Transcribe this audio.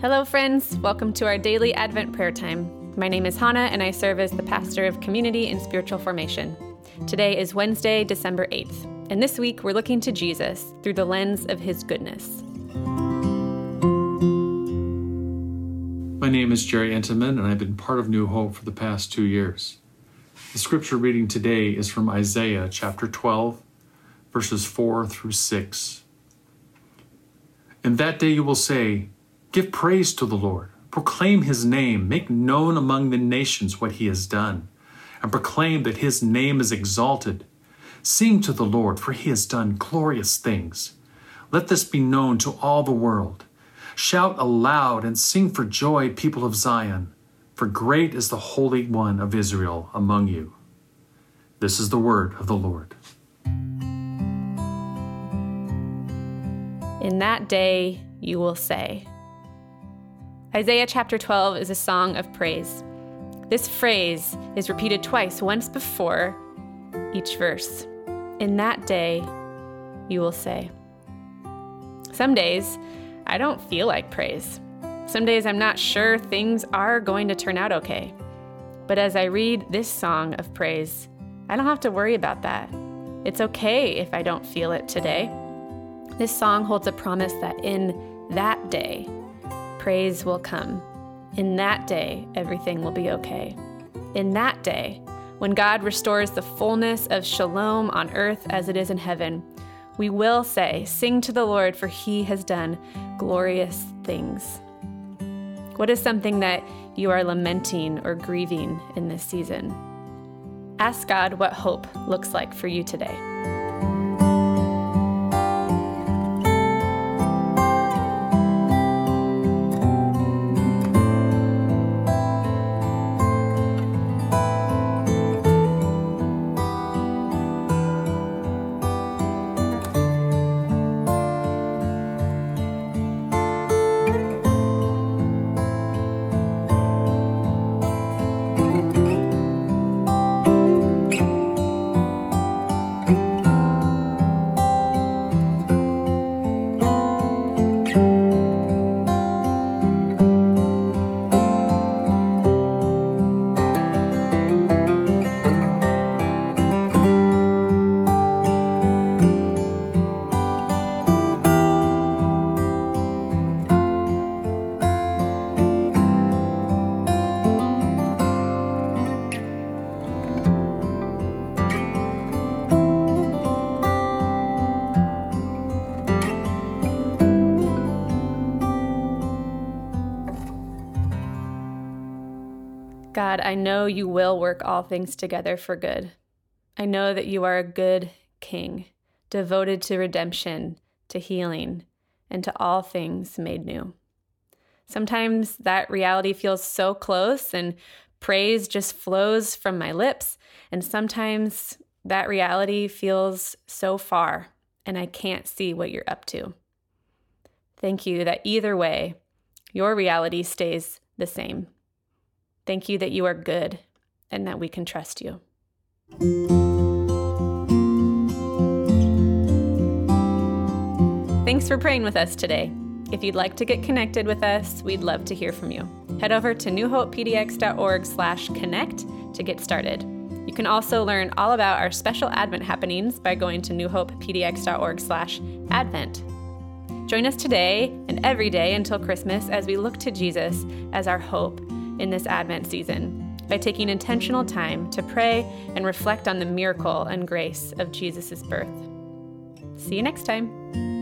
Hello, friends. Welcome to our daily Advent prayer time. My name is Hannah, and I serve as the pastor of community and spiritual formation. Today is Wednesday, December 8th, and this week we're looking to Jesus through the lens of his goodness. My name is Jerry Entenman, and I've been part of New Hope for the past two years. The scripture reading today is from Isaiah chapter 12, verses 4 through 6. In that day you will say, Give praise to the Lord, proclaim his name, make known among the nations what he has done, and proclaim that his name is exalted. Sing to the Lord, for he has done glorious things. Let this be known to all the world. Shout aloud and sing for joy, people of Zion, for great is the Holy One of Israel among you. This is the word of the Lord. In that day you will say, Isaiah chapter 12 is a song of praise. This phrase is repeated twice, once before each verse. In that day, you will say. Some days, I don't feel like praise. Some days, I'm not sure things are going to turn out okay. But as I read this song of praise, I don't have to worry about that. It's okay if I don't feel it today. This song holds a promise that in that day, praise will come. In that day, everything will be okay. In that day, when God restores the fullness of shalom on earth as it is in heaven, we will say, Sing to the Lord, for he has done glorious things. What is something that you are lamenting or grieving in this season? Ask God what hope looks like for you today. God, I know you will work all things together for good. I know that you are a good king, devoted to redemption, to healing, and to all things made new. Sometimes that reality feels so close and praise just flows from my lips. And sometimes that reality feels so far and I can't see what you're up to. Thank you that either way, your reality stays the same. Thank you that you are good and that we can trust you. Thanks for praying with us today. If you'd like to get connected with us, we'd love to hear from you. Head over to newhopepdx.org/connect to get started. You can also learn all about our special Advent happenings by going to newhopepdx.org/advent. Join us today and every day until Christmas as we look to Jesus as our hope in this Advent season by taking intentional time to pray and reflect on the miracle and grace of Jesus' birth. See you next time.